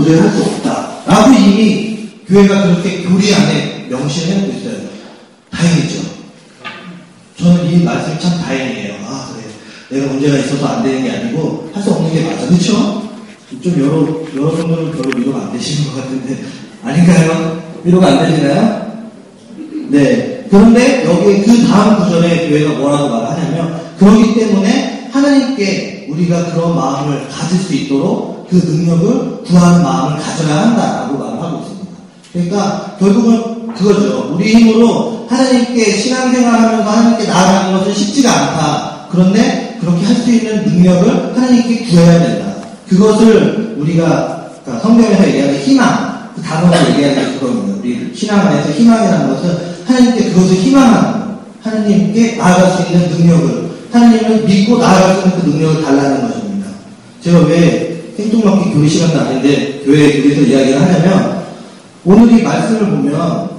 도저히 할수 없다. 라고 이미 교회가 그렇게 교리 안에 명시해놓고 있어요. 다행이죠. 저는 이 말씀이 참 다행이에요. 아, 그래. 내가 문제가 있어서 안 되는 게 아니고 할 수 없는 게 맞아. 그쵸? 좀 여러, 여러분들은 별로 위로가 안 되시는 것 같은데 아닌가요? 위로가 안 되시나요? 네. 그런데 여기 그 다음 구절에 교회가 뭐라고 말하냐면 그렇기 때문에 하나님께 우리가 그런 마음을 가질 수 있도록 그 능력을 구하는 마음을 가져야 한다라고 말을 하고 있습니다. 그러니까 결국은 그거죠. 우리 힘으로 하나님께 신앙생활하면서 하나님께 나아가는 것은 쉽지가 않다. 그런데 그렇게 할 수 있는 능력을 하나님께 구해야 된다. 그것을 우리가 그러니까 성경에서 얘기하는 희망, 그 단어가 얘기하는 그겁니다. 우리 신앙 안에서 희망이라는 것은 하나님께 그것을 희망하는 하나님께 나아갈 수 있는 능력을 하나님을 믿고 나아갈 수 있는 그 능력을 달라는 것입니다. 제가 왜 생뚱맞게 교회 시간도 아닌데 교회에 그래서 이야기를 하냐면 오늘 이 말씀을 보면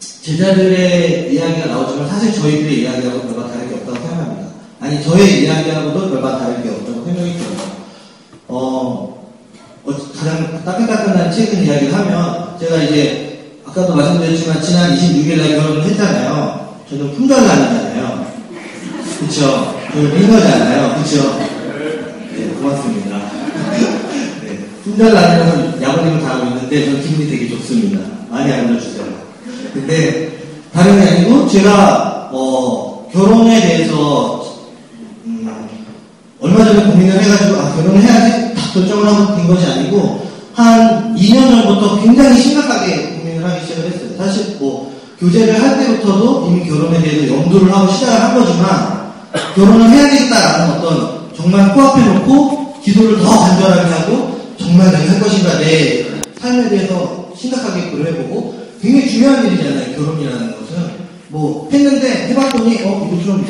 제자들의 이야기가 나오지만 사실 저희들의 이야기하고 별반 다를 게 없다고 생각합니다. 아니 저의 이야기하고도 별반 다를 게 없다고 생각이 들어요. 어, 어, 가장 따끈따끈한 최근 이야기를 하면 제가 이제 아까도 말씀드렸지만 지난 26일 날 결혼을 했잖아요. 저는 품절난이잖아요. 그쵸? 저는 민거잖아요. 그쵸? 네, 고맙습니다. 네, 품절난이라서 야구님을 당하고 있는데 저는 기분이 되게 좋습니다. 많이 알려주세요. 근데 다른 게 아니고 제가 어, 결혼에 대해서 음, 얼마 전에 고민을 해가지고 아, 결혼을 해야지 딱 결정을 하고 된 것이 아니고 한 2년 전부터 굉장히 심각하게 고민을 하기 시작을 했어요. 사실 뭐 교제를 할 때부터도 이미 결혼에 대해서 염두를 하고 시작을 한 거지만 결혼을 해야겠다라는 어떤 정말 코앞에 놓고 기도를 더 간절하게 하고 정말 내가 할 것인가 내 삶에 대해서 심각하게 고려해보고 굉장히 중요한 일이잖아요. 결혼이라는 것은 뭐 했는데 해봤더니 어 이거 좀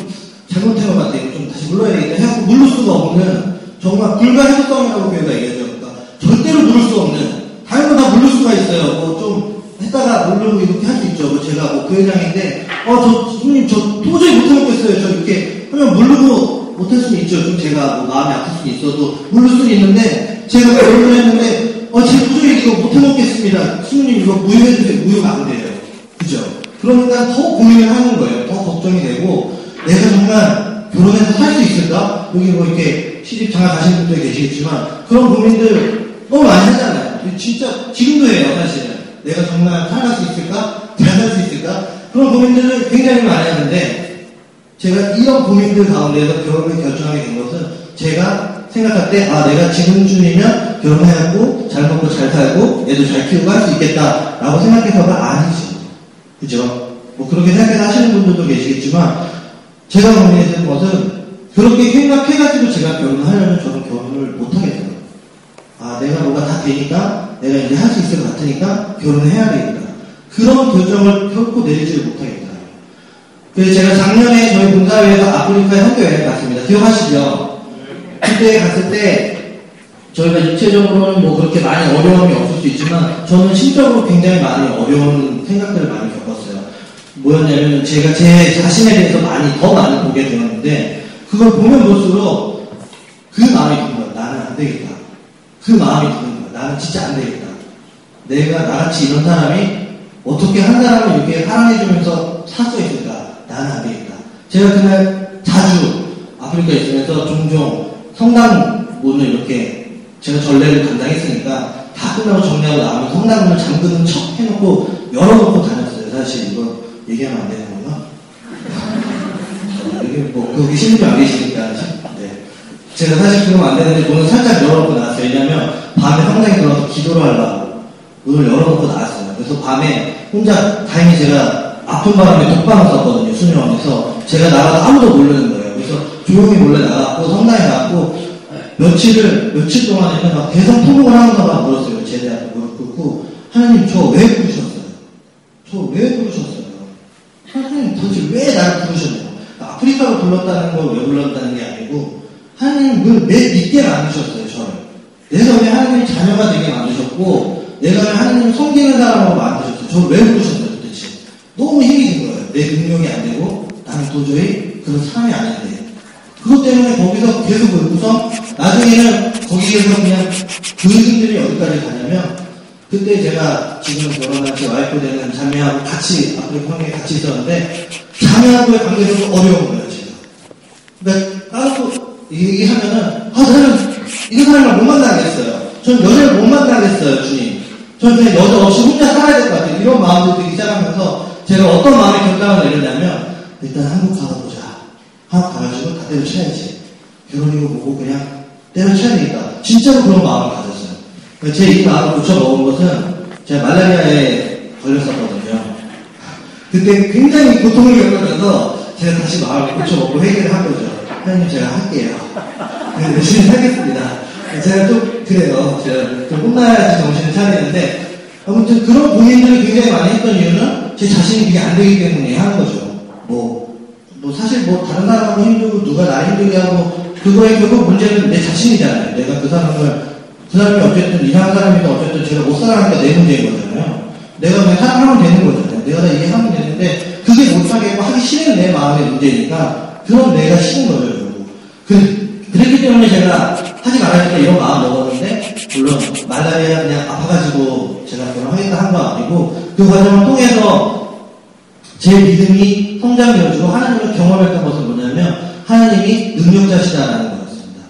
같아. 이거 좀 다시 물러야 되겠다 해갖고 물을 수가 없는 정말 불가해성이라고 교회가 얘기하죠. 그러니까 절대로 물을 수 없는 다른 건 다 물을 수가 있어요. 뭐 좀 했다가 모르고 이렇게 할 수 있죠. 뭐 제가 뭐 교회장인데, 어, 저, 형님, 저 도저히 못해먹겠어요. 저 이렇게 하면 모르고 못할 수는 있죠. 좀 제가 뭐 마음이 아플 수는 있어도, 모를 수는 있는데, 제가 결혼을 했는데, 어, 제가 도저히 이거 못해 먹겠습니다. 수님 이거 무효해주세요. 무효가 안 돼요. 그죠? 그러니까 더 고민을 하는 거예요. 더 걱정이 되고, 내가 정말 결혼해서 살 수 있을까? 여기 뭐 이렇게 시집 장가 가신 분들 계시겠지만, 그런 고민들 너무 많이 하잖아요. 진짜, 지금도 해요, 사실은. 내가 정말 살아갈 수 있을까? 잘 살 수 있을까? 그런 고민들을 굉장히 많이 하는데 제가 이런 고민들 가운데서 결혼을 결정하게 된 것은 제가 생각할 때 아 내가 지금쯤이면 결혼해갖고 잘 먹고 잘 살고 애도 잘 키우고 할 수 있겠다라고 생각해서가 아니죠. 그죠? 뭐 그렇게 생각해서 하시는 분들도 계시겠지만 제가 고민했던 것은 그렇게 생각해가지고 제가 결혼을 하려면 저는 결혼을 못하겠어요. 아 내가 뭐가 다 되니까 내가 이제 할 수 있을 것 같으니까 결혼을 해야 되겠다. 그런 결정을 결코 내리지를 못하겠다. 그래서 제가 작년에 저희 본사회에서 아프리카에 선교여행 갔습니다. 기억하시죠? 그때 갔을 때 저희가 육체적으로는 뭐 그렇게 많이 어려움이 없을 수 있지만 저는 심적으로 굉장히 많이 어려운 생각들을 많이 겪었어요. 뭐였냐면 제가 제 자신에 대해서 많이 더 많이 보게 되었는데 그걸 보면 볼수록 그 마음이 든 거예요. 나는 안 되겠다. 그 마음이 드는 거예요. 나는 진짜 안 되겠다. 내가 나같이 이런 사람이 어떻게 한 사람을 이렇게 사랑해주면서 살 수 있을까? 나는 안 되겠다. 제가 그날 자주 아프리카에 있으면서 종종 성당 문을 이렇게 제가 전례를 감당했으니까 다 끝나고 정리하고 나오면 성당 문을 잠그는 척 해놓고 열어놓고 다녔어요. 사실 이거 얘기하면 안 되는 건가? 이게 뭐 거기 신분이 안 계시니까 네. 제가 사실 그러면 안 되는데 문을 살짝 열어놓고 나왔어요. 왜냐면 밤에 성당에 들어가서 기도를 하려고 문을 열어놓고 나왔어요. 그래서 밤에 혼자 다행히 제가 아픈 바람에 독방을 썼거든요. 수녀원에서 제가 나가서 아무도 모르는 거예요. 그래서 조용히 몰래 나갔고 성당에 나갔고 며칠을 며칠 동안에는 막 대성 통곡을 하면서 막 물었어요. 제대한테 무릎 꿇고 하나님 저 왜 부르셨어요? 저 왜 부르셨어요? 하나님 도대체 왜 나를 부르셨냐고 아프리카로 불렀다는 걸 왜 불렀다는 게 아니고 하나님은 왜 믿게 만드셨어요 저를 내가 왜 하나님의 자녀가 되게 만드셨고 내가 왜 하나님을 섬기는 사람으로 만드셨어요 저를 왜 부르셨어요 너무 힘이 든 거예요 내 능력이 안 되고 나는 도저히 그런 사람이 아닌데 그것 때문에 거기서 계속 울고서 나중에는 거기에서 그냥 그 힘들이 어디까지 가냐면 그때 제가 지금 결혼한 제 와이프 되는 자매하고 같이 아프리카 형에 같이 있었는데 자매하고의 관계도 어려운 거예요 지금. 그러니까 따로 얘기하면은 아 나는 이런 사람을 못 만나겠어요. 전 여자를 못 만나겠어요 주님. 전 그냥 여자 없이 혼자 살아야 될 것 같아요. 이런 마음들이 들기 시작하면서 제가 어떤 마음의 결단을 내렸냐면 일단 한국 가보자. 한국 가가지고 다 때려쳐야지. 결혼이고 뭐고 그냥 때려쳐야 되겠다. 진짜로 그런 마음을 가졌어요. 제 이 마음을 고쳐먹은 것은 제가 말라리아에 걸렸었거든요. 그때 굉장히 고통을 겪으면서 제가 다시 마음을 고쳐먹고 해결을 한 거죠. 하나님 제가 할게요. 네, 열심히 살겠습니다. 제가 좀 그래요. 제가 좀 혼나야지 정신을 차리는데 아무튼 그런 고민들을 굉장히 많이 했던 이유는 제 자신이 그게 안 되기 때문에 하는 거죠. 뭐, 뭐 사실 뭐 다른 사람하고 힘들고 누가 나 힘들게 하고 그거의 결국 문제는 내 자신이잖아요. 내가 그 사람을 그 사람이 어쨌든 이상한 사람이든 어쨌든 제가 못 살아가니까 내 문제인 거잖아요. 내가 그냥 사랑하면 되는 거잖아요. 내가 다 이해하면 되는데 그게 못하겠고 하기 싫은 내 마음의 문제니까 그럼 내가 싫은 거죠. 결국. 그, 그랬기 때문에 제가 하지 말아야겠다 이런 마음 먹었는데 물론 말라리아 그냥 아파가지고 제가 결혼하겠다 한거 아니고 그 과정을 통해서 제 믿음이 성장되어지고 하나님을 경험했던 것은 뭐냐면 하나님이 능력자시다라는 거였습니다.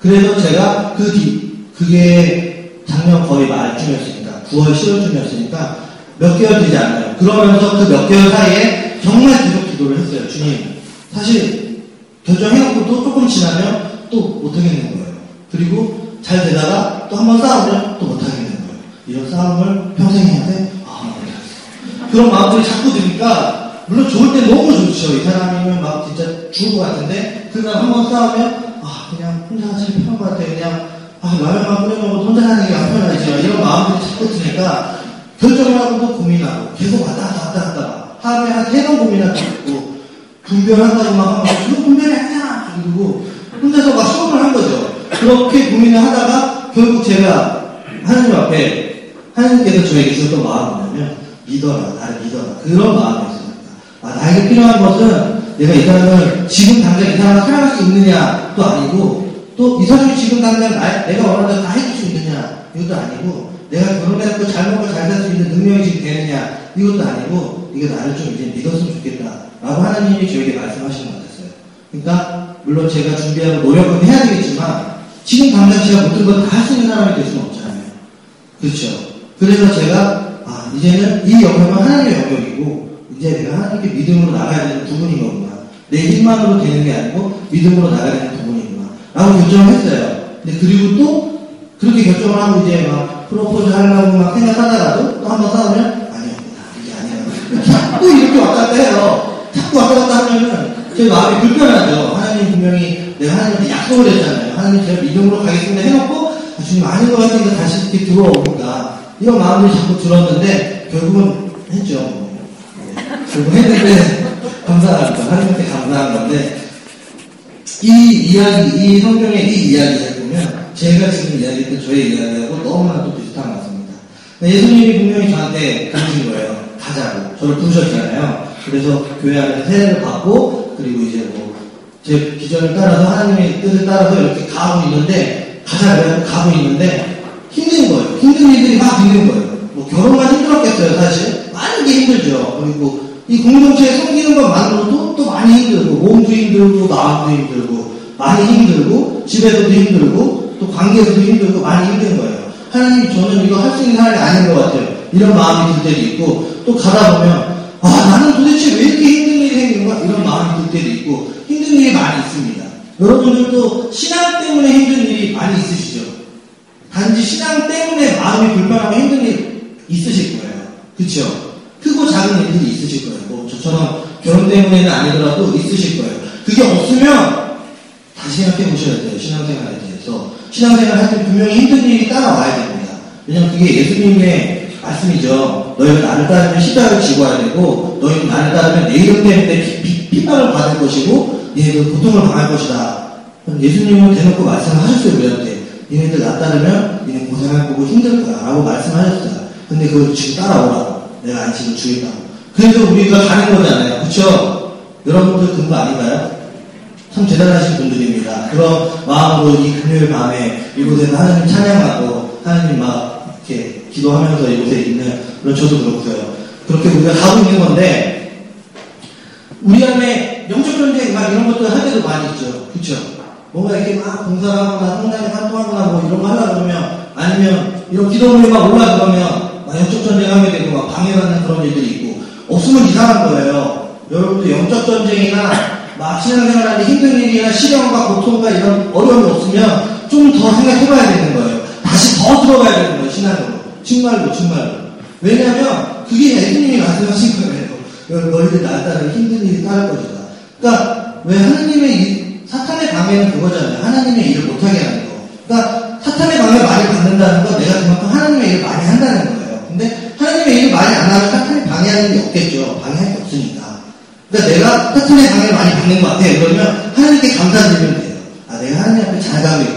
그래서 제가 그 뒤, 그게 작년 거의 말쯤이었으니까 9월 10월쯤이었으니까 몇 개월 되지 않아요. 그러면서 그 몇 개월 사이에 정말 계속 기도를 했어요. 주님 사실 결정해놓고도 조금 지나면 또 못하겠는 거예요. 그리고 잘 되다가 또 한 번 싸우면 또 못하겠는 거예요. 이런 싸움을 평생 해야 돼? 아, 못하겠어. 그런 마음들이 자꾸 드니까, 물론 좋을 때 너무 좋죠. 이 사람이면 막 진짜 죽을 것 같은데, 그날 한번 싸우면, 아, 그냥 혼자 제일 편한 것 같아. 그냥, 아, 라면만 끓여 먹고 혼자 사는 게 안 편하지. 이런 마음들이 자꾸 드니까, 결정을 하고도 고민하고, 계속 왔다 갔다 왔다 갔다. 하루에 한 세 번 고민하고 있고, 분별한다고 막 하면, 그거 분별이 아니야! 그리고, 혼자서 막 수업을 한 거죠. 그렇게 고민을 하다가 결국 제가 하나님 앞에 하나님께서 저에게 주셨던 마음은 뭐냐면 믿어라, 나를 믿어라. 그런 마음이었습니다. 아, 나에게 필요한 것은 내가 이 사람을 지금 당장 이 사람을 사랑할 수 있느냐도 아니고 또 이 사람이 지금 당장 나, 내가 원하는 대로 다 해줄 수 있느냐 이것도 아니고 내가 결혼해서 잘 먹고 잘 살 수 있는 능력이 지금 되느냐 이것도 아니고 이거 나를 좀 이제 믿었으면 좋겠다 라고 하나님이 저에게 말씀하신 것 같았어요. 그러니까 물론 제가 준비하고 노력은 해야 되겠지만 지금 당장 제가 못든 걸다 할 수 있는 사람이 될 수는 없잖아요. 그렇죠. 그래서 제가 아 이제는 이 영역은 하나님의 영역이고 이제 내가 하나님께 믿음으로 나가야 되는 부분인 거구나. 내 힘만으로 되는 게 아니고 믿음으로 나가야 되는 부분이구나. 라고 결정을 했어요. 근데 그리고 또 그렇게 결정을 하고 이제 막 프로포즈 하려고 막 생각하다가도 또 한 번 싸우면 아니었구나. 이게 아니야. 자꾸 이렇게 왔다 갔다 해요. 자꾸 왔다 갔다 하면은 제 마음이 불편하죠. 하나님 분명히 내가 하나님한테 약속을 했잖아요. 하나님 제가 믿음으로 가겠습니다 해놓고 아, 주님 아닌 것 같으니까 다시 이렇게 들어오니까 이런 마음이 자꾸 들었는데 결국은 했죠. 네. 결국 했는데 감사합니다. 하나님한테 감사한 건데 이 이야기, 이 성경의 이 이야기를 보면 제가 지금 이야기했던 저의 이야기하고 너무나 도 비슷한 것 같습니다. 예수님이 분명히 저한테 부르신 거예요. 가자고. 저를 부르셨잖아요. 그래서 교회 안에서 세례를 받고 그리고 이제 뭐 제 비전을 따라서 하나님의 뜻을 따라서 이렇게 가고 있는데 가자 그래서 가고 있는데 힘든 거예요. 힘든 일들이 막 있는 거예요. 뭐 결혼만 힘들었겠어요 사실 많은 게 힘들죠. 그리고 이 공동체에 섬기는 것만으로도 또 많이 힘들고 몸도 힘들고 마음도 힘들고 많이 힘들고 집에서도 힘들고 또 관계에서도 힘들고 많이 힘든 거예요. 하나님 저는 이거 할 수 있는 사람이 아닌 것 같아요. 이런 마음이 들 때도 있고 또 가다 보면 아 나는 도대체 왜 이렇게 힘든 일이 생긴가 이런 마음이 들 때도 있고 힘든 일이 많이 있습니다. 여러분들도 신앙 때문에 힘든 일이 많이 있으시죠? 단지 신앙 때문에 마음이 불편하고 힘든 일 있으실 거예요. 그렇죠? 크고 작은 일들이 있으실 거예요. 뭐 저처럼 결혼 때문에는 아니더라도 있으실 거예요. 그게 없으면 다시 생각해 보셔야 돼요. 신앙생활에 대해서. 신앙생활 할 때 분명히 힘든 일이 따라와야 됩니다. 왜냐면 그게 예수님의 말씀이죠. 너희가 나를 따르면 십자가를 지고 와야 되고 너희는 나를 따르면 내 이름 때문에 피, 핍박을 받을 것이고 너희들 고통을 당할 것이다. 예수님은 대놓고 말씀하셨어요. 우리한테. 니네들 나 따르면 니네 고생할 거고 힘들 거야 라고 말씀하셨어요. 근데 그걸 지금 따라오라고. 내가 안식을 주겠다고. 그래서 우리가 가는 거잖아요. 그쵸? 여러분들 그거 아닌가요? 참 대단하신 분들인데 그런 마음으로 이 금요일 밤에 이곳에서 하나님 찬양하고 하나님 막 이렇게 기도하면서 이곳에 있는 그런 저도 그렇고요. 그렇게 우리가 하고 있는 건데 우리 안에 영적 전쟁 막 이런 것들 할 때도 많이 있죠. 그렇죠? 뭔가 이렇게 막 봉사하거나 성당에 활동하거나 뭐 이런 거 하려고 그러면 아니면 이런 기도문에 막 올라 그러면 막 영적 전쟁하게 되고 막 방해받는 그런 일들이 있고 없으면 이상한 거예요. 여러분들 영적 전쟁이나 막 신앙생활하는데 힘든 일이나 시련과 고통과 이런 어려움이 없으면 좀 더 생각해봐야 되는 거예요. 다시 더 들어가야 되는 거예요, 신앙으로. 정말로, 정말로. 왜냐하면 그게 예수님이 말씀하신 거예요. 너희들 나 따라 힘든 일이 따를 것이다. 그러니까 왜 하나님의 일, 사탄의 방해는 그거잖아요. 하나님의 일을 못하게 하는 거. 그러니까 사탄의 방해 많이 받는다는 건 내가 그만큼 하나님의 일을 많이 한다는 거예요. 근데 하나님의 일을 많이 안 하면 사탄이 방해하는 게 없겠죠. 방해할 게 없으니까. 그러니까 내가 사탄의 방해를 많이 받는 것 같아. 그러면 하나님께 감사드리면 돼요. 아, 내가 하나님 앞에 잘 가고 있구나.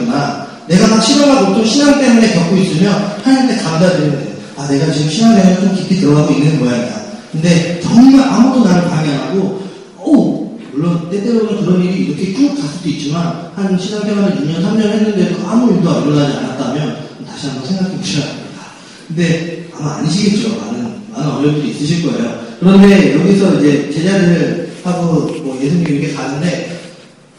내가 막 실험하고 또 신앙 때문에 겪고 있으면 하나님께 감사드리면 돼요. 아, 내가 지금 신앙생활에 좀 깊이 들어가고 있는 모양이야. 근데 정말 아무도 나를 방해 안 하고, 오, 물론 때때로는 그런 일이 이렇게 쭉 갈 수도 있지만, 한 신앙 생활을 2년, 3년 했는데도 아무 일도 일어나지 않았다면, 다시 한번 생각해 보셔야 됩니다. 근데 아마 아니시겠죠. 많은, 많은 어려움들이 있으실 거예요. 그런데 여기서 이제 제자들 하고 뭐 예수님 이렇게 가는데,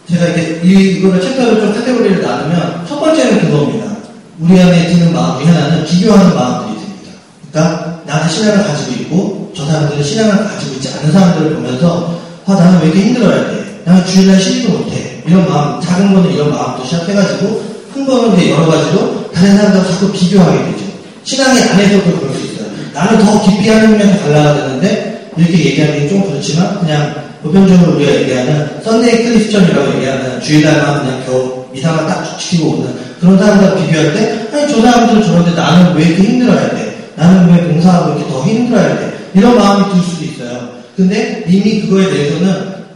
제가 이렇게 이거를 챕터를 좀 카테고리를 나누면 첫 번째는 그겁니다. 우리 안에 드는 마음 중에 하나는 비교하는 마음들이 듭니다. 그러니까 나는 신앙을 가지고 있고 저 사람들은 신앙을 가지고 있지 않은 사람들을 보면서 아 나는 왜 이렇게 힘들어야 돼? 나는 주일날 쉬지도 못해. 이런 마음, 작은 거는 이런 마음도 시작해가지고 큰 거는 이제 여러 가지로 다른 사람들과 자꾸 비교하게 되죠. 신앙의 안에서도 그럴 수 있어요. 나는 더 깊이 하나님한테 갈라야 되는데 이렇게 얘기하기 좀 그렇지만 그냥 보편적으로 우리가 얘기하는 Sunday 크리스천이라고 얘기하는 주일날만 그냥 겨우 미사만 딱 지키고 오는 그런 사람들과 비교할 때 아니 저 사람들은 저런데 나는 왜 이렇게 힘들어야 돼? 나는 왜 봉사하고 이렇게 더 힘들어야 돼? 이런 마음이 들 수도 있어요. 근데 이미 그거에 대해서는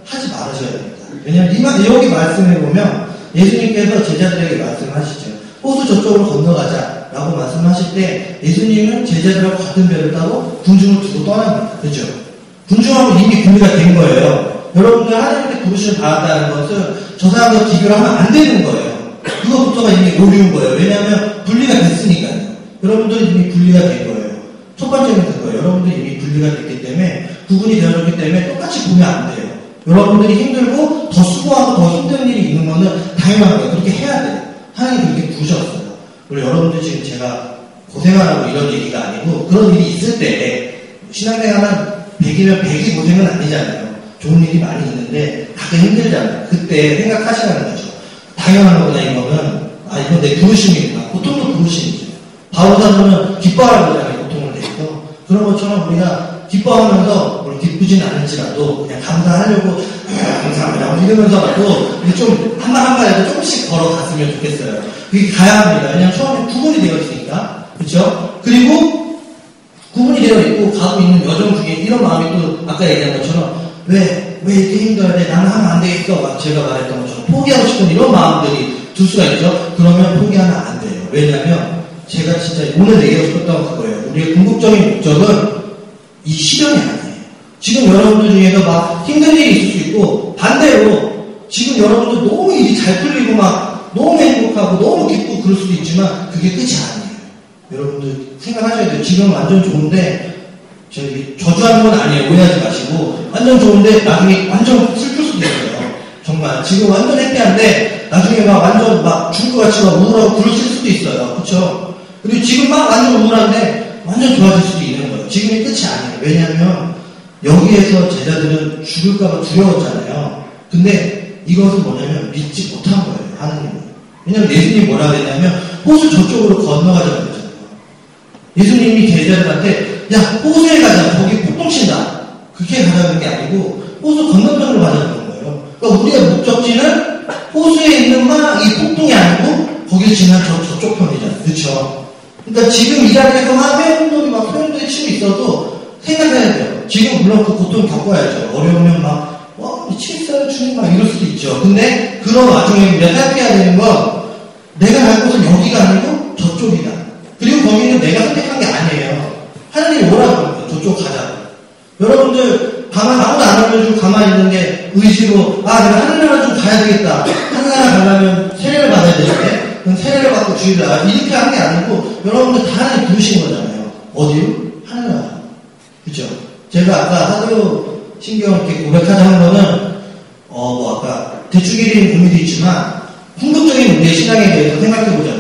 하지 말으셔야 됩니다. 왜냐하면 이, 여기 말씀해 보면 예수님께서 제자들에게 말씀하시죠. 호수 저쪽으로 건너가자 라고 말씀하실 때 예수님은 제자들하고 같은 배를 타고 군중을 두고 떠납니다. 그렇죠? 군중하고 이미 분리가 된 거예요. 여러분들 하나님께 부르심을 받았다는 것은 저 사람과 비교를 하면 안 되는 거예요. 그것부터가 이미 오류인 거예요. 왜냐하면 분리가 됐으니까요. 여러분들 이미 분리가 된 거예요. 첫 번째는 그거예요. 여러분들이 이미 분리가 됐기 때문에 구분이 되어졌기 때문에 똑같이 보면 안 돼요. 여러분들이 힘들고 더 수고하고 더 힘든 일이 있는 거는 당연한 거예요. 그렇게 해야 돼요. 하나님이 그렇게 부르셨어요. 그리고 여러분들 지금 제가 고생하라고 이런 얘기가 아니고 그런 일이 있을 때 신앙생활은 100이면 100이 고생은 아니잖아요. 좋은 일이 많이 있는데 가끔 힘들잖아요. 그때 생각하시라는 거죠. 당연한 거구나 이거는 아 이건 내 부르심이구나. 고통도 부르심이죠. 바울사도는 기뻐하는 거잖아요. 고통을 내서 그런 것처럼 우리가 기뻐하면서 물론 기쁘진 않을지라도 그냥 감사하려고 아, 감사합니다 뭐 이러면서라도 좀 한발 한발에도 조금씩 걸어갔으면 좋겠어요. 그게 가야 합니다. 왜냐하면 처음에 구분이 되어 있으니까 그렇죠? 그리고 구분이 되어 있고 가고 있는 여정 중에 이런 마음이 또 아까 얘기한 것처럼 왜, 왜 이렇게 힘들어야 돼? 나는 하면 안 되겠어. 막 제가 말했던 것처럼 포기하고 싶은 이런 마음들이 들 수가 있죠. 그러면 포기하면 안 돼요. 왜냐하면 제가 진짜 오늘 얘기하고 싶었던 그거예요. 우리의 궁극적인 목적은 이 시련이 아니에요. 지금 여러분들 중에서 막 힘든 일이 있을 수 있고 반대로 지금 여러분들 너무 일이 잘 풀리고 막 너무 행복하고 너무 기쁘고 그럴 수도 있지만 그게 끝이 아니에요. 여러분들 생각하셔야 돼요. 지금 완전 좋은데 저기 저주하는 건 아니에요. 오해하지 마시고 완전 좋은데 나중에 완전 슬플 수도 있어요. 정말 지금 완전 해피한데 나중에 막 완전 막 죽을 것 같이 막 우울하고 굴러칠 수도 있어요. 그렇죠? 그리고 지금 막 완전 우울한데 완전 좋아질 수도 있는 거예요. 지금이 끝이 아니에요. 왜냐하면 여기에서 제자들은 죽을까봐 두려웠잖아요. 근데 이것은 뭐냐면 믿지 못한 거예요. 하나님은. 왜냐하면 예수님이 뭐라 그랬냐면 호수 저쪽으로 건너가자고. 예수님이 제자들한테 야 호수에 가자 거기 폭동 친다 그렇게 가자는 게 아니고 호수 건너편으로 가자는 거예요. 그러니까 우리의 목적지는 호수에 있는 막이 폭동이 아니고 거기를 지난 저, 저쪽 편이잖아요. 그렇죠? 그러니까 지금 이 자리에서 막 회원들이 막 회원들이 치고 있어도 생각해야 돼요. 지금 물론 그 고통 겪어야죠. 어려우면 막 와, 미치겠어요, 주님, 막 이럴 수도 있죠. 근데 그런 와중에 우리가 생각해야 되는 건 내가 갈 곳은 여기가 아니고 저쪽이다. 그리고 거기는 내가 선택한 게 아니에요. 뭐라고 그러니까 저쪽 가자. 여러분들 가만 아무도 안 알려주고 가만히 있는데 자신의 의지로 아 내가 하늘나라 좀 가야 되겠다 하늘나라 가려면 세례를 받아야 되는데 그럼 세례를 받고 주의를 하 이렇게 하는 게 아니고 여러분들 다 하나님 부르신 거잖아요 어디로? 하늘나라 그죠? 제가 아까 하도 신경 이렇게 고백하자 한 거는 어 뭐 아까 대충기린 의미도 있지만 궁극적인 우리의 신앙에 대해서 생각해 거예요.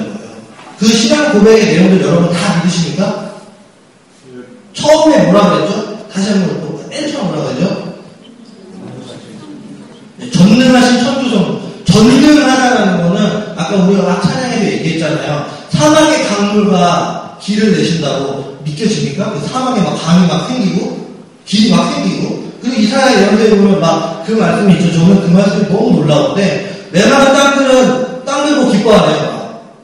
그 신앙 고백의 내용들 여러분 다 믿으십니까? 처음에 뭐라 그랬죠? 다시 한번 또, 맨 처음 뭐라 그랬죠? 네, 전능하신 천주성. 전능하다는 거는 아까 우리가 막 찬양에서 얘기했잖아요. 사막의 강물과 길을 내신다고 믿겨집니까? 그 사막에 막 강이 막 생기고, 길이 막 생기고, 그리고 이사야 연대에 보면 막 그 말씀이 있죠. 저는 그 말씀이 너무 놀라운데, 메마른 땅들은 땅들고 기뻐하네요.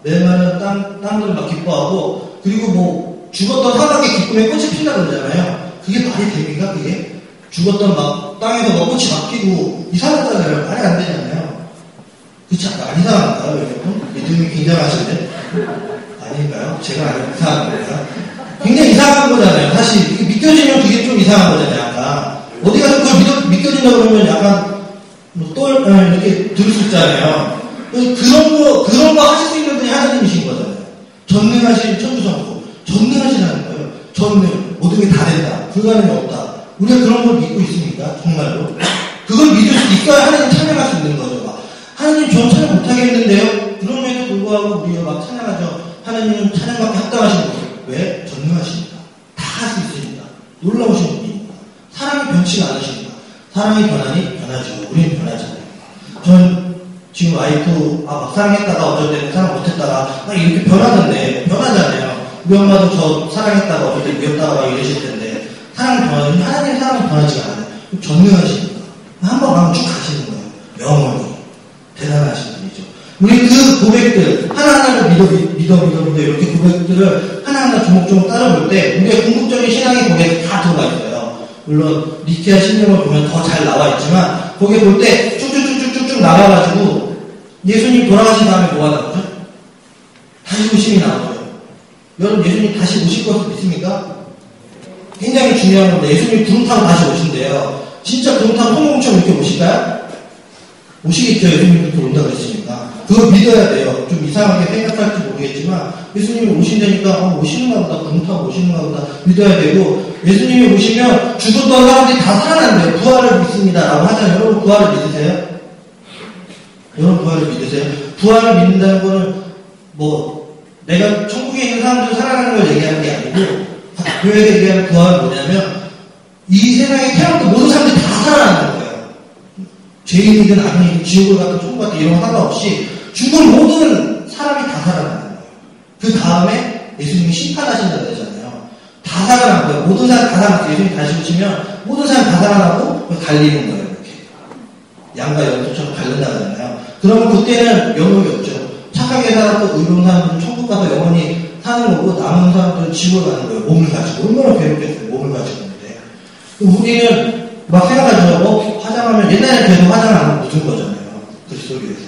메마른 땅, 땅들 막 기뻐하고, 그리고 뭐 죽었던 사막의 기쁨에 꽃이 핀다 그러잖아요. 그게 말이 됩니까? 그게? 죽었던 막 땅에서 막 꽃이 막 피고 이상하잖아요. 말이 안 되잖아요. 그치? 안 이상한가요, 여러분? 믿음이 굉장하신데? 아닌가요? 제가 아니면 이상한 거예요. 굉장히 이상한 거잖아요. 사실 이게 믿겨지면 그게 좀 이상한 거잖아요. 약간 어디 가서 그걸 믿어, 믿겨진다 그러면 약간 뭐 똘, 어, 이렇게 들을 수 있잖아요. 그런 거, 그런 거 분이 하나님이신 거잖아요. 전능하신 천주성부. 전능하시다는 거예요. 전능. 모든 게 다 된다. 불가능이 없다. 우리가 그런 걸 믿고 있습니까? 정말로. 그걸 믿을 수 있어야 하나님 찬양할 수 있는 거죠. 막. 하나님 저 찬양 못하겠는데요? 그럼에도 불구하고 우리가 막 찬양하죠. 하나님은 찬양받기 합당하신 거예요. 왜? 전능하십니다. 다할 수 있습니다. 놀라우신 분입니다. 사람이 변치가 않으십니다. 사람이 변하니 변하죠. 우리는 변하잖아요. 전 지금 와이프 아, 막 사랑했다가 어쩔 때는 사랑 못했다가 막 이렇게 변하는데 변하잖아요. 우리 엄마도 저 사랑했다가 어쩔 때 미웠다가 막 이러실 텐데 사랑이 변하는 하나님 사랑은 변하지 않아요. 전능하십니다. 한 번 가면 쭉 가시는 거예요. 영원히 대단하신 분이죠. 우리 그 고백들 하나하나를 믿어 믿어 믿어 믿어 이렇게 고백들을 하나하나 조목조목 따라볼 때 우리의 궁극적인 신앙의 고백이 다 들어가 있어요. 물론 니케아 신경을 보면 더 잘 나와 있지만 거기 볼 때 쭉쭉쭉쭉쭉 나와가지고 예수님 돌아가신 다음에 뭐가 나오죠? 다시 오심이 나오죠. 여러분 예수님 다시 오실 것을 믿습니까? 굉장히 중요한 건데 예수님 구름 타고 다시 오신대요. 진짜 구름 타고 홍콩처럼 이렇게 오실까요? 오시겠죠. 예수님 그렇게 온다 그랬으니까. 그걸 믿어야 돼요. 좀 이상하게 생각할지 모르겠지만 예수님이 오신다니까 어, 오시는가 보다. 구름 타고 오시는가 보다. 믿어야 되고 예수님이 오시면 죽었던 사람들이 다 살아난대요. 부활을 믿습니다. 라고 하잖아요. 여러분 부활을 믿으세요? 여러분 부활을 믿으세요? 부활을 믿는다는 거는 뭐 내가 천국에 있는 사람들 살아가는 걸 얘기하는 게 아니고 교회에 얘기하는 부활은 뭐냐면 이 세상에 태어났던 모든 사람들이 다 살아나는 거예요. 죄인이든 아니든 지옥을 갔든 천국 갔든 이런 거 상관없이 죽은 모든 사람이 다 살아나는 거예요. 그 다음에 예수님이 심판하신다고 그러잖아요. 다 살아난 거예요. 모든 사람 다 살아났어요. 예수님 다시 오시면 모든 사람 다 살아나고 갈리는 거예요. 양과 염소처럼 갈린다 그러잖아요. 그러면 그때는 영역이 없죠. 착하게 살았고 의로운 사람들은 천국 가서 영원히 사는 거고 남은 사람들은 지옥을 가는 거예요. 몸을 가지고. 얼마나 괴롭겠어요. 몸을 가지고 있는데. 우리는 막 생각하죠. 어, 화장하면 옛날에 계속 화장 안 하고 묻은 거잖아요. 그리스도교에서.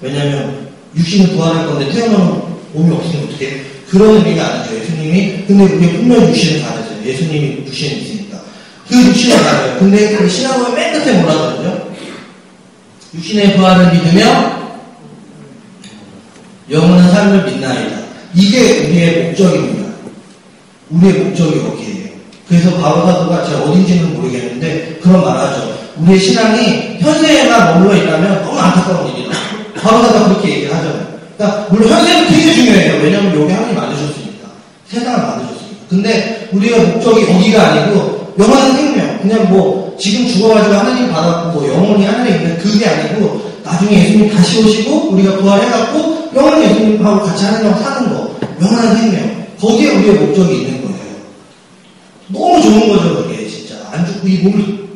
왜냐면 육신은 부활할 건데 태어나면 몸이 없으면 어떻게 그런 의미가 아니죠. 예수님이 근데 우리 분명 육신을 가졌어요. 예수님이 육신이 있으니까. 그 육신을 가져요. 근데 그 신앙을 맨 끝에 그러죠? 육신의 부활을 믿으며 영원한 삶을 믿나이다. 이게 우리의 목적입니다. 우리의 목적이 여기에요. 그래서 바로사도가 제가 어딘지는 모르겠는데 그런 말 하죠. 우리의 신앙이 현세에만 머물러 있다면 너무 안타까운 일이다. 바로사도가 그렇게 얘기하죠. 그러니까 물론 현세는 되게 중요해요. 왜냐하면 여기 하나님 만드셨으니까. 세상을 만드셨으니까. 근데 우리가 목적이 여기가 아니고 영원한 생명. 그냥 뭐 지금 죽어가지고 하나님 받았고 뭐 영원히 하늘에 있는 그게 아니고 나중에 예수님 다시 오시고 우리가 부활해갖고 영원히 예수님하고 같이 하나님하고 사는 거. 영원한 생명. 거기에 우리의 목적이 있는 거예요. 너무 좋은 거죠, 그게 진짜. 안 죽고 이 몸을,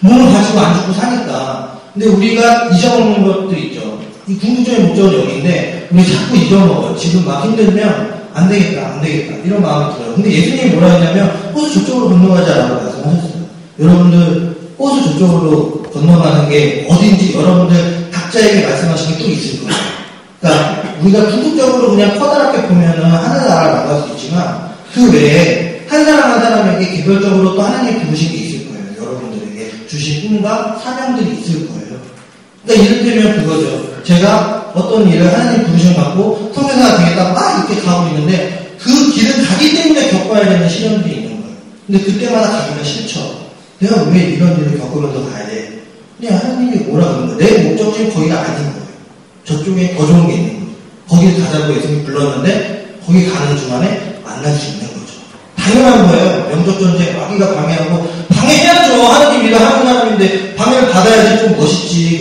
몸을 가지고 안 죽고 사니까. 근데 우리가 잊어먹는 것들 있죠. 이 궁극적인 목적은 여기인데, 우리 자꾸 잊어먹어요. 지금 막 힘들면, 안 되겠다, 안 되겠다. 이런 마음이 들어요. 근데 예수님이 뭐라 했냐면, 꽃을 저쪽으로 건너가자라고 말씀하셨어요. 여러분들, 꽃을 저쪽으로 건너가는 게 어딘지 여러분들 각자에게 말씀하신 게 또 있을 거예요. 그러니까, 우리가 궁극적으로 그냥 커다랗게 보면은 하늘나라를 나갈 수 있지만, 그 외에 한 사람 한 사람에게 개별적으로 또 하나님이 부르신 게 있을 거예요. 여러분들에게 주신 꿈과 사명들이 있을 거예요. 그러니까 이를테면 그거죠. 제가 어떤 일을 하나님 부르심 받고 성대사가 되겠다 막 이렇게 가고 있는데 그 길을 가기 때문에 겪어야 되는 시련들이 있는 거예요. 근데 그때마다 가기가 싫죠. 내가 왜 이런 일을 겪으면서 가야 돼? 그냥 하나님이 뭐라 그러는 거예요. 내 목적지는 거기가 아닌 거예요. 저쪽에 더 좋은 게 있는 거예요. 거기를 가자고 예수님이 불렀는데 거기 가는 중간에 만날 수 있는 거죠. 당연한 거예요. 명적 전쟁 마귀가 방해하고 방해해야죠. 하나님 일을 하는 사람인데 방해를 받아야지 좀 멋있지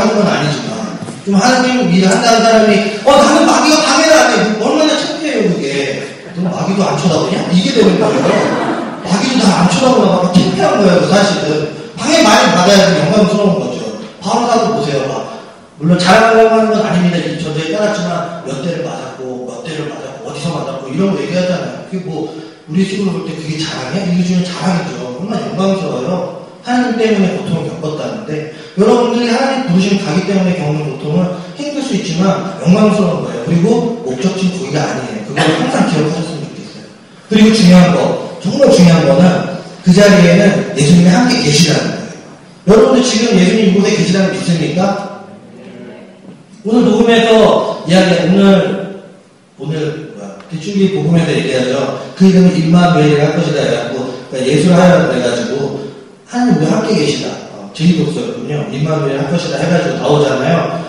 하는 건 아니지만 좀 하나님 일을 한다는 사람이 어 나는 마귀가 방해를 안 해. 얼마나 창피해요 그게. 너 마귀도 안 쳐다보냐? 이게 되는 거예요. 마귀도 다 안 쳐다보나 봐. 창피한 거예요 사실은. 방해 많이 받아야지 영광스러운 거죠. 바로 사도 보세요. 막. 물론 자랑하려고 하는 건 아닙니다. 이 전제에 따랐지만 몇 대를 맞았고 몇 대를 맞았고 어디서 맞았고 이런 거 얘기하잖아요. 그게 뭐 우리 식으로 볼 때 그게 자랑이야? 이게 주는 자랑이죠. 얼마나 영광스러워요. 하나님 때문에 고통을 겪었다는데 여러분들이 하나님 부르심 가기 때문에 겪는 고통은 힘들 수 있지만 영광스러운 거예요. 그리고 목적지 거기가 아니에요. 그걸 항상 기억하셨으면 좋겠어요. 그리고 중요한 거, 정말 중요한 거는 그 자리에는 예수님이 함께 계시다는 거예요. 여러분들 지금 예수님 이곳에 계시다는 믿습니까? 오늘 녹음해서 이야기 오늘 오늘 대충기 복음에서 얘기하죠. 그 이름은 임마누엘이라 할 것이다 해갖고 그러니까 예수를 하라 그래가지고 하나님 우리 함께 계시다. 어, 제이독서였군요. 임마누엘 할 것이다 해가지고 나오잖아요.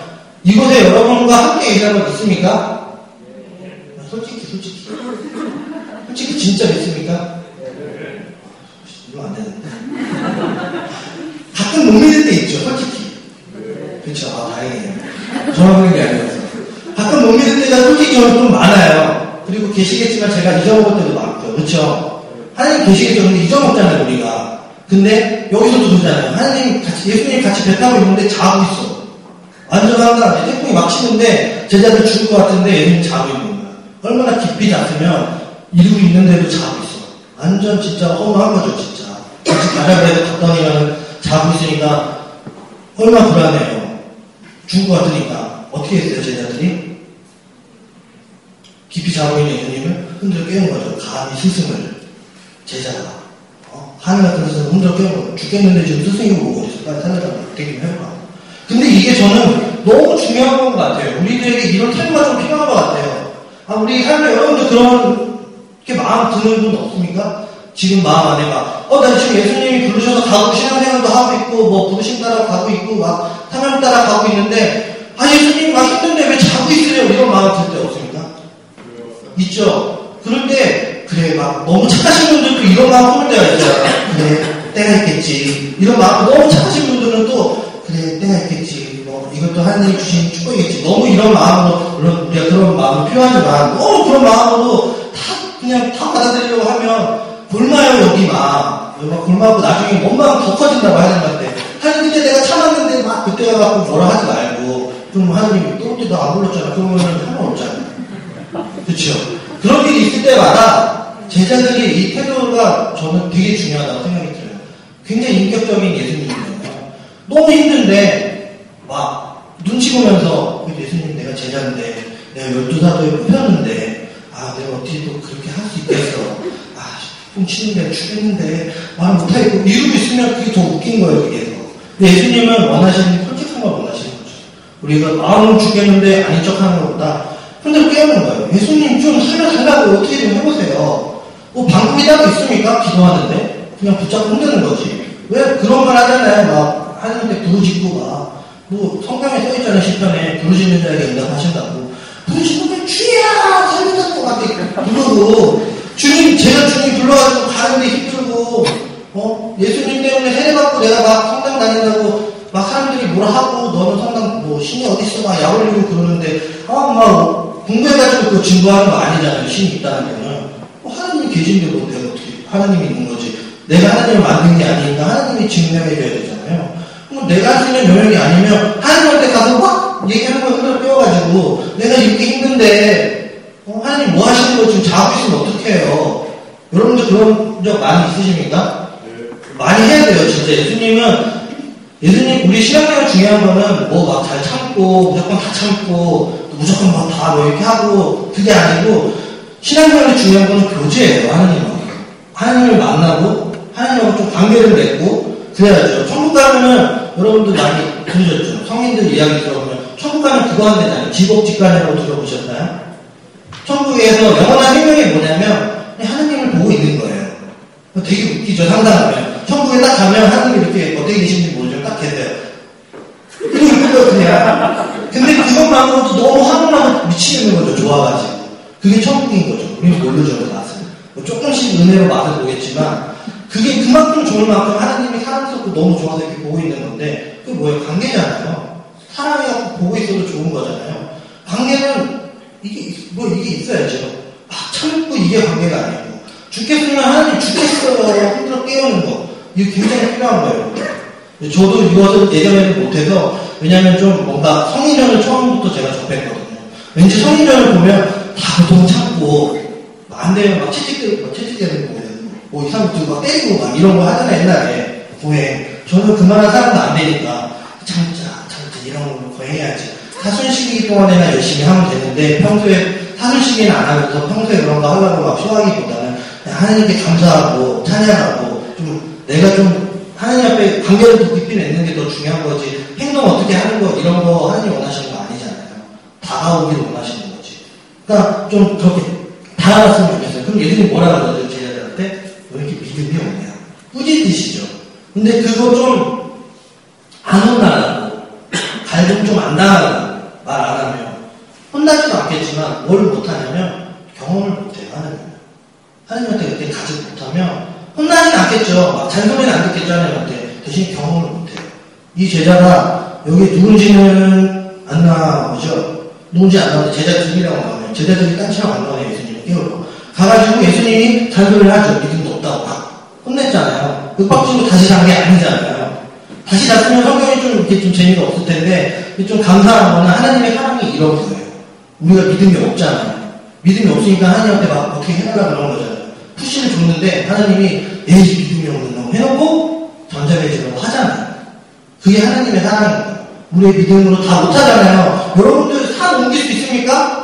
이곳에 여러분과 함께 계시다는 거 믿습니까? 솔직히 솔직히 솔직히 진짜 믿습니까? 이거 안 되는데. 가끔 못 믿을 때 있죠, 솔직히. 그렇죠. 아, 다행이에요. 저만 그런 게 아니어서. 가끔 못 믿을 때가 솔직히 저는 좀 많아요. 그리고 계시겠지만 제가 잊어먹을 때도 많고, 그렇죠? 하나님 계시겠죠. 근데 잊어먹잖아요, 우리가. 근데 여기서도 그러잖아요. 하나님 같이, 예수님 같이 배 타고 있는데 자고 있어. 완전 한가 태풍이 막 치는데 제자들 죽을 것 같은데 예수님 자고 있는 거야. 얼마나 깊이 잤으면 이러고 있는데도 자고 있어. 완전 진짜 허무한 거죠, 진짜. 같이 가자 그래도 갔더니는 자고 있으니까 얼마나 불안해요. 죽을 것 같으니까. 어떻게 했어요, 제자들이? 깊이 자고 있는 예수님을 흔들어 깨운 거죠. 감히 스승을. 제자가. 어? 하늘 같은 스승을 흔들어 깨운 거죠. 죽겠는데 지금 스승이 오고. 빨리 살려달라고. 되긴 해봐. 근데 이게 저는 너무 중요한 것 같아요. 우리들에게 이런 태도가 좀 필요한 것 같아요. 아, 우리 삶에 여러분들 그런 게 마음 드는 분 없습니까? 지금 마음 안에 막, 어, 나 지금 예수님이 부르셔서 가고 신앙생활도 하고 있고, 뭐, 부르신 따라 가고 있고, 막, 사명 따라 가고 있는데, 아, 예수님 막 힘든데 왜 자고 있으래요? 이런 마음 들 때 없습니까? 있죠? 그런데, 그래, 막, 너무 착하신 분들도 이런 마음 품을 때가 있어요. 그래, 때가 있겠지. 이런 마음, 너무 착하신 분들은 또, 그래, 때가 있겠지. 뭐, 이것도 하나님이 주신 축복이겠지. 너무 이런 마음으로, 물론 우리가 그런 마음이 필요하지만, 너무 그런 마음으로 다, 그냥 다 받아들이려고 하면, 굶어요, 여기 막. 여기 막 굶어하고 나중에 몸만 더 커진다고 하는 건데. 하나님, 그때 내가 참았는데 막 그때 가 갖고 뭐라 하지 말고, 좀 하나님이 또 그때 너 안 불렀잖아. 그러면은 상관없잖아. 그쵸? 그런 일이 있을 때마다 제자들이 이 태도가 저는 되게 중요하다고 생각이 들어요. 굉장히 인격적인 예수님이잖아요. 너무 힘든데, 막, 눈치 보면서, 예수님 내가 제자인데, 내가 열두 사도에 뽑혔는데, 아, 내가 어떻게 또 그렇게 할 수 있겠어. 아, 훔치는데, 죽겠는데, 말 못하겠고, 이러고 있으면 그게 더 웃긴 거예요, 그게 더. 근데 예수님은 원하시는 솔직한 걸 원하시는 거죠. 우리가 마음은 죽겠는데 아닌 척 하는 것보다 흔들어 깨우는 거예요. 예수님 좀 살려달라고 어떻게 좀 해보세요. 뭐 방법이라도 있습니까? 기도하는데. 그냥 붙잡고 흔드는 거지. 왜 그런 말 하잖아요. 막 하나님한테 부르짖고 막. 뭐 성경에 써 있잖아요. 시편에 부르짖는 자에게 응답하신다고. 부르짖는 주야 살려달라고 막 부르고 주님 제가 주님 불러가지고 가는데 힘들고 어 예수님 때문에 세례받고 내가 막 성당 다닌다고 막 사람들이 뭐라 하고 너는 성당 뭐 신이 어디 있어 막 약 올리고 그러는데 아막 공부해가지고 그 증거하는 거 아니잖아요 신이 있다는 거는 뭐 내가 어떻게 하나님이 있는 거지? 내가 하나님을 만든 게 아니니까 하나님이 증명해줘야 되잖아요. 그럼 내가 할 수 있는 영역이 아니면 하나님한테 가서 막 얘기하는 걸 흔들어 떼어가지고 내가 이렇게 힘든데 어, 하나님 뭐 하시는 거 지금 자고 있으면 어떡해요? 여러분들 그런 적 많이 있으십니까? 많이 해야 돼요 진짜. 예수님은 예수님, 우리 신앙생활 중요한 거는 뭐 막 잘 참고, 무조건 다 참고, 무조건 막 다 뭐 이렇게 하고, 그게 아니고, 신앙생활이 중요한 거는 교제예요, 하나님하고. 하나님을 만나고, 하나님하고 좀 관계를 맺고, 그 그래야죠. 천국 가면은 여러분들 많이 들으셨죠. 성인들 이야기 들어보면 천국 가면 그거 한대잖아요. 직업직관이라고 들어보셨나요? 천국에서 영원한 생명이 뭐냐면 하느님을 보고 있는 거예요. 되게 웃기죠. 상상하면. 천국에 딱 가면 하느님 이렇게 어떻게 계신지 모르죠. 딱 계세요. 이거 그냥. 근데 그것만으로도 너무 하늘만 미치는 거죠. 좋아가지고. 그게 천국인 거죠. 우리는 모르죠. 그 맛을. 뭐 조금씩 은혜로 맛을 보겠지만 그게 그만큼 좋은 만큼 하나님이 사랑스럽고 너무 좋아서 이렇게 보고 있는 건데 그게 뭐예요? 관계잖아요. 사랑이 보고 있어도 좋은 거잖아요. 관계는 이게 뭐 이게 있어야죠. 아, 참고 이게 관계가 아니고 죽겠으면 하나님 죽겠어요. 힘들어 깨우는 거 이게 굉장히 필요한 거예요. 저도 이것을 예전에는 못해서 왜냐하면 좀 뭔가 성인전을 처음부터 제가 접했거든요. 왠지 성인전을 보면 다 보통 참고 안 되면 막 채찍 막 채찍대는 거예요. 뭐 이상 들고 막 때리고 막 이런 거 하잖아요 옛날에 고행. 저는 그만한 사람도 안 되니까 참자 참자 이런 거 거행해야지. 사순시기 동안에나 열심히 하면 되는데 평소에 사순시기는 안 하면서 평소에 그런 거 하려고 막 쇼하기보다는 하나님께 감사하고 찬양하고 좀 내가 좀 하나님 앞에 관계를 더 깊이 맺는 게 더 중요한 거지 행동 어떻게 하는 거 이런 거 하나님 원하시는 거 아니잖아요. 다가오기를 원하시는 거지. 그러니까 좀 그렇게 다가갔으면 좋겠어요. 그럼 예수님 뭐라 그러죠? 제자들한테 왜 이렇게 믿음이 없냐? 꾸짖으시죠. 근데 그거 좀 안 혼나라고 갈등 좀안 나가라고 말 안 하면 혼나지도 않겠지만 뭘 못하냐면 경험을 못해요. 하나님. 하나님한테 그때 가지 못하면 혼나진 않겠죠. 막 잔소리는 안 듣겠죠. 하나님한테. 대신 경험을 못해요. 이 제자가 여기 누군지는 안 나오죠. 누군지 안 나오는데 제자 둘이라고 나 제자들이 딴치랑 안 나와요. 예수님을 깨우러. 가가지고 예수님이 잔소리를 하죠. 믿음도 없다고 막 혼냈잖아요. 윽박지고 다시 잔 게 아니잖아요. 다시 잤으면 성경이 좀 이렇게 좀 재미가 없을 텐데 좀 감사한 거는 하나님의 사랑이 이런 거예요. 우리가 믿음이 없잖아요. 믿음이 없으니까 하나님한테 막 어떻게 해달라 그런 거잖아요. 푸시를 줬는데 하나님이 에이 믿음이 없는 놈 해놓고 전자배제라고 하잖아요. 그게 하나님의 사랑입니다. 우리의 믿음으로 다 못하잖아요. 여러분들 산 옮길 수 있습니까?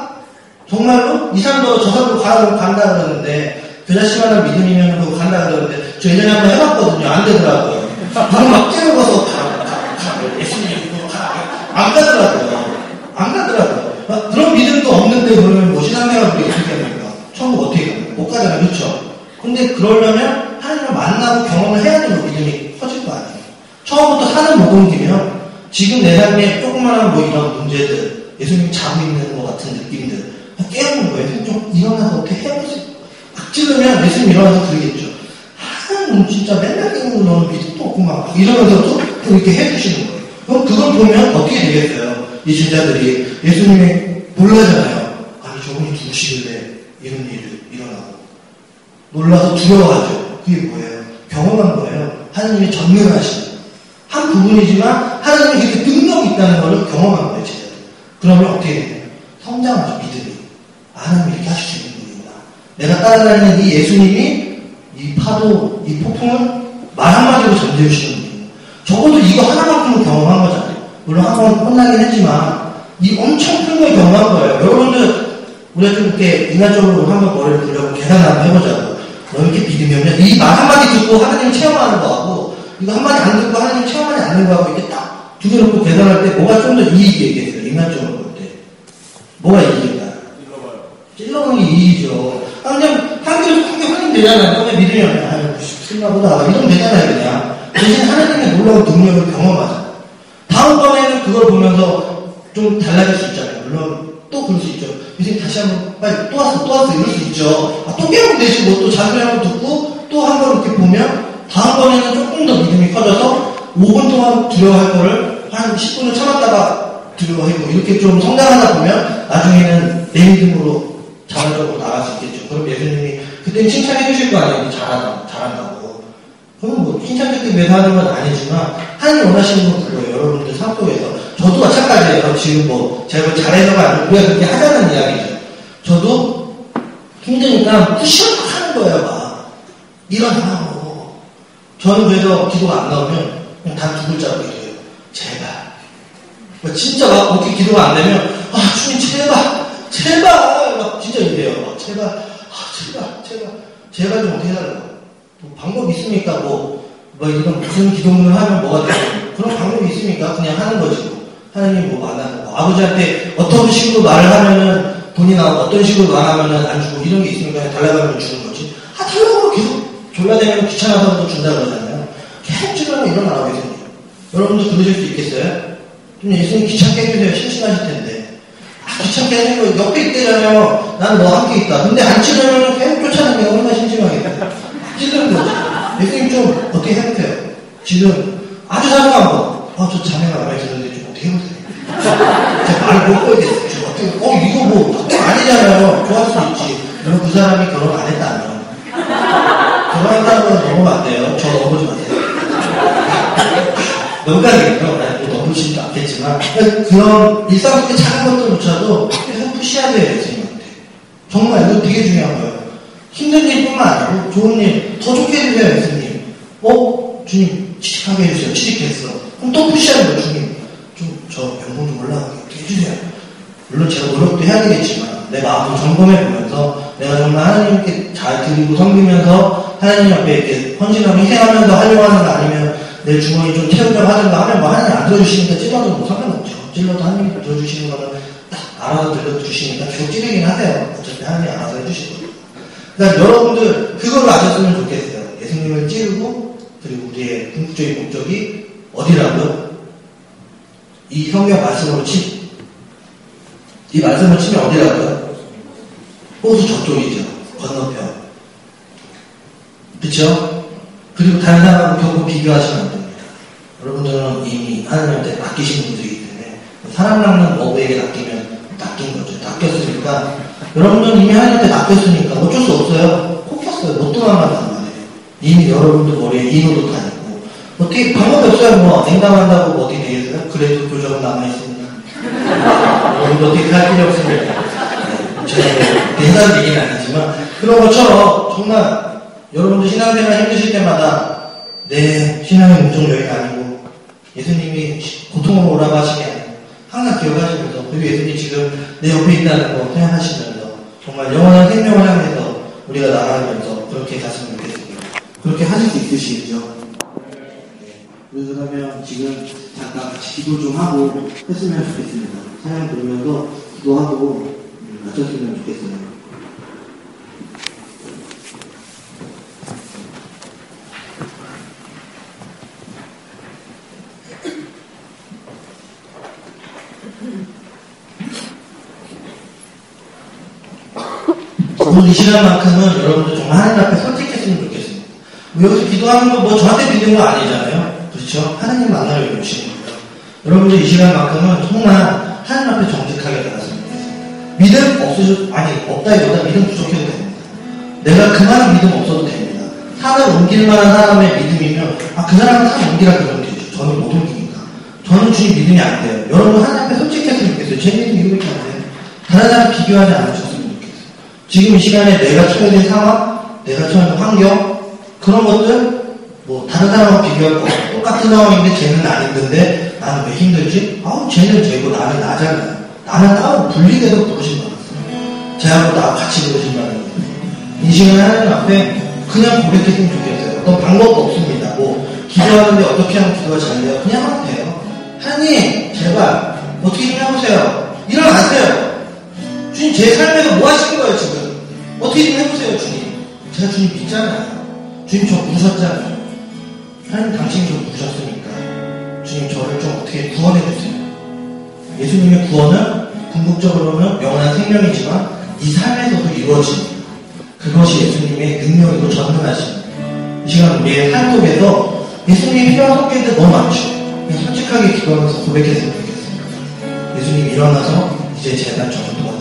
정말로? 이 산도 저 산도 가, 간다 그러는데 겨자씨만한 믿음이면 그거 간다 그러는데 저 예전에 한번 해봤거든요. 안 되더라고요. 바로 막 가, 예수님 가. 안 가더라고요. 안 가더라고요. 아, 그런 믿음도 없는데 그러면 뭐 신앙생활 우리 어떻게 합니까? 천국 어떻게 가요? 못 가잖아요. 그렇죠? 근데 그러려면 하나님을 만나고 경험을 해야 되는 믿음이 커질 거 아니에요. 처음부터 못 옮기면 지금 내 삶에 조그마한 뭐 이런 문제들, 예수님 자고 있는 것 같은 느낌들, 깨우는 거예요. 좀 일어나서 어떻게 해보세요. 막 찌르면 예수님 일어나서 그러겠죠. 하나님 진짜 맨날 깨우고 너는 믿음도 없고 막 이러면서도 또 이렇게 해주시는 거예요. 그럼 그걸 보면 어떻게 되겠어요? 이 제자들이 예수님이 놀라잖아요. 아니 저분이 누구시길래 이런 일이 일어나고 놀라서 두려워하죠. 그게 뭐예요? 경험한 거예요. 하나님이 전능하신 한 부분이지만 하나님이 그렇게 능력이 있다는 것을 경험한 거예요. 제자들. 그러면 어떻게 돼요? 성장하죠. 하나님이 이렇게 하실 수 있는 분이구나. 내가 따라다니는 이 예수님이 이 파도, 이 폭풍을 말 한마디로 잠재우시는 분이에요. 적어도 이거 하나만큼은 경험한 거잖아요. 물론 한 번 혼나긴 했지만 이 엄청 큰 걸 경험한 거예요. 여러분들 우리가 좀 이렇게 인간적으로 한번 머리를 굴려고 계산 한번 해보자고. 너 이렇게 없냐? 이말 한마디 듣고 하나님 체험하는 거하고 이거 한마디 안 듣고 하나님 체험하지 않는 거하고 이렇게 딱 두개 놓고 계산할 때 뭐가 좀 더 이익이 얘기했어요. 인간적으로 볼 때. 뭐가 이익일까? 게 이익이죠. 아, 그냥 한 개로 크게 확인되잖아요. 그냥 믿음이? 아유, 쓸나 보다. 이러면 되잖아요, 그냥. 대신 하나님의 놀라운 능력을 경험하자. 다음번에는 그걸 보면서 좀 달라질 수 있잖아요. 물론 또 그럴 수 있죠. 선생님 다시 한번 빨리 또 왔어 또 왔어 이럴 수 있죠. 아, 또 깨우면 되지 뭐또 잔소리 한번 듣고 또 한 번 이렇게 보면 다음번에는 조금 더 믿음이 커져서 5분 동안 두려워할 거를 한 10분을 참았다가 두려워하고 이렇게 좀 성장하다 보면 나중에는 내 믿음으로 자발적으로 나갈 수 있겠죠. 그럼 예수님이 그때는 칭찬해 주실 거 아니에요. 잘하다, 잘한다고. 그럼 뭐 칭찬 듣기 위해서 하는 건 아니지만 하나님 원하시는 건 그거예요. 여러분들 삶 속에서. 저도 마찬가지예요. 지금 뭐 제가 뭐 잘해서가 아니고 우리가 그렇게 하자는 이야기죠. 저도 힘드니까 푸시업 하는 거예요. 막. 일어나고. 저는 그래서 기도가 안 나오면 그냥 단두 글자로 기도해요. 제발. 뭐 진짜 막 그렇게 기도가 안 되면 아 주님 제발 제발 막 진짜 이래요. 막 제발 아 제발 제발 제발 좀 어떻게 해달라고. 뭐 방법 있습니까? 뭐 뭐 이런 무슨 기도문을 하면 뭐가 되고 그런 방법이 있으니까 그냥 하는 거지. 뭐. 하나님 뭐 만나는 거. 아버지한테 어떤 식으로 말을 하면은 돈이 나오고 어떤 식으로 말하면은 안 주고 이런 게 있으니까 달라가면 주는 거지. 아, 달라고 계속 졸라대면 귀찮아서 또 준다 그러잖아요. 계속 주려면 일어나고 계세요. 여러분도 그러실 수 있겠어요? 좀 예수님 귀찮게 해주세요. 심심하실 텐데. 아, 귀찮게 해주면 옆에 있대잖아요. 나는 너 함께 있다. 근데 안 치려면 계속 게 얼마나 심심하겠다. 찌르는 거지. 예수님 좀 어떻게 해보세요. 지금 아주 거. 아, 저 자매가 드는데 좀 어떻게 해보세요. 제가 말을 못 걸겠어요. 좀 어떻게, 어, 이거 뭐, 아니잖아요. 좋아할 수 있지. 그럼 그 사람이 결혼 안 했다면. 결혼한다는 건 너무 안 돼요. 저 넘어오지 마세요. 농담이에요. 네, 또 넘으시지도 않겠지만. 그런 일상 속의 작은 것들조차도 계속 푸시해야 돼요, 예수님한테. 정말 이거 되게 중요한 거예요. 힘든 일뿐만 아니고 좋은 일 더 좋게 해주세요, 예수님. 어? 주님, 취직하게 해주세요. 취직했어. 그럼 또 푸시하는 거예요, 주님. 좀, 저 연봉 좀 올라가게 해주세요. 물론 제가 노력도 해야 되겠지만, 내 마음을 점검해 보면서, 내가 정말 하나님께 잘 드리고 섬기면서, 하나님 앞에 이렇게 헌신하고 희생하면서 하려고 하는 거 아니면, 내 주머니 좀 채우려고 하든가 하면 뭐 하나님 안 들어주시니까 찔러도 뭐 상관없죠. 찔러도 하나님 들어주시는 거는 딱 알아서 들려주시니까 계속 찌르긴 하세요. 어차피 하나님 알아서 해주실 거예요. 그러니까 여러분들 그걸로 아셨으면 좋겠어요. 예수님을 찌르고 그리고 우리의 궁극적인 목적이 어디라고요? 이 성경 말씀으로 치. 이 말씀을 치면 어디라고요? 호수 저쪽이죠. 건너편. 그쵸? 그리고 다른 사람하고 결코 비교하시면. 여러분들은 이미 하나님한테 맡기신 분들이기 때문에 사람 낚는 어부에게 낚이면 낚인 거죠. 낚였으니까 여러분들은 이미 하나님한테 낚였으니까 어쩔 수 없어요. 콕혔어요. 못 도망간단 말이에요. 이미 여러분들 머리에 인호도 다 있고 어떻게 방법이 없어요. 뭐 냉담한다고 뭐 어떻게 되겠어요? 그래도 교적은 남아있으니까 여러분도 어떻게 할 필요 없습니다. 네, 제가 대단한 얘기는 아니지만 그런 것처럼 정말 여러분들 신앙생활 힘드실 때마다 내 신앙의 여기가 아니고 예수님이 고통으로 오라고 하시게 아니고 항상 기억하시면서 그리고 예수님이 지금 내 옆에 있다는 거 생각하시면서 정말 영원한 생명을 향해서 우리가 나가면서 그렇게 갔으면 좋겠습니다. 그렇게 하실 수 있으시겠죠? 네. 그러면 지금 잠깐 같이 기도 좀 하고 했으면 좋겠습니다. 사연 들으면서 기도하고 음, 마쳤으면. 오늘 이 시간만큼은 여러분들 정말 하나님 앞에 솔직했으면 좋겠습니다. 뭐 여기서 기도하는 거 뭐 저한테 믿는 거 아니잖아요. 그렇죠? 하나님 만나러 오시는 거예요. 여러분들 이 시간만큼은 정말 하나님 앞에 정직하게 나갔으면 좋겠습니다. 믿음 없으셔 아니 없다기보다 믿음 부족해도 됩니다. 내가 그만한 믿음 없어도 됩니다. 산을 옮길 만한 사람의 믿음이면 아 그 사람은 산 옮기라 그러면 되죠. 저는 못 옮기니까. 저는 주님 믿음이 안 돼요. 여러분 하나님 앞에 솔직했으면 좋겠어요. 제 믿음 이거밖에 안 돼요. 다른 사람 비교하지 좋겠어요. 지금 이 시간에 내가 처해 진 상황, 내가 처한 환경, 그런 것들, 뭐, 다른 사람과 비교할 거 똑같은 상황인데 쟤는 안 힘든데, 나는 왜 힘들지? 아우, 쟤는 쟤고 나는 나잖아요. 나는 따로 분리돼서 부르신 거같어요 쟤하고 나 같이 부르신 거아니에요 이 시간에 하나님 앞에 그냥 고백했으면 좋겠어요. 어떤 방법도 없습니다. 뭐, 기도하는데 어떻게 하면 기도가 잘 돼요? 그냥 하면 돼요. 하나님, 제발, 어떻게 좀 해보세요. 일어나세요. 주님 제 삶에서 뭐 하시는 거예요 지금? 어떻게 좀 해보세요 주님. 제가 주님 믿잖아요. 주님 저 부르셨잖아요. 하나님 당신이 저 부르셨으니까 주님 저를 좀 어떻게 구원해 주세요. 예수님의 구원은 궁극적으로는 영원한 생명이지만 이 삶에서도 이루어집니다. 그것이 예수님의 능력이고 전능하십니다. 이 시간 우리의 삶 속에서 예수님이 필요한 성격들 너무 많죠. 솔직하게 기도하면서 고백했으면 좋겠습니다. 예수님 일어나서 이제 재단 도와주세요.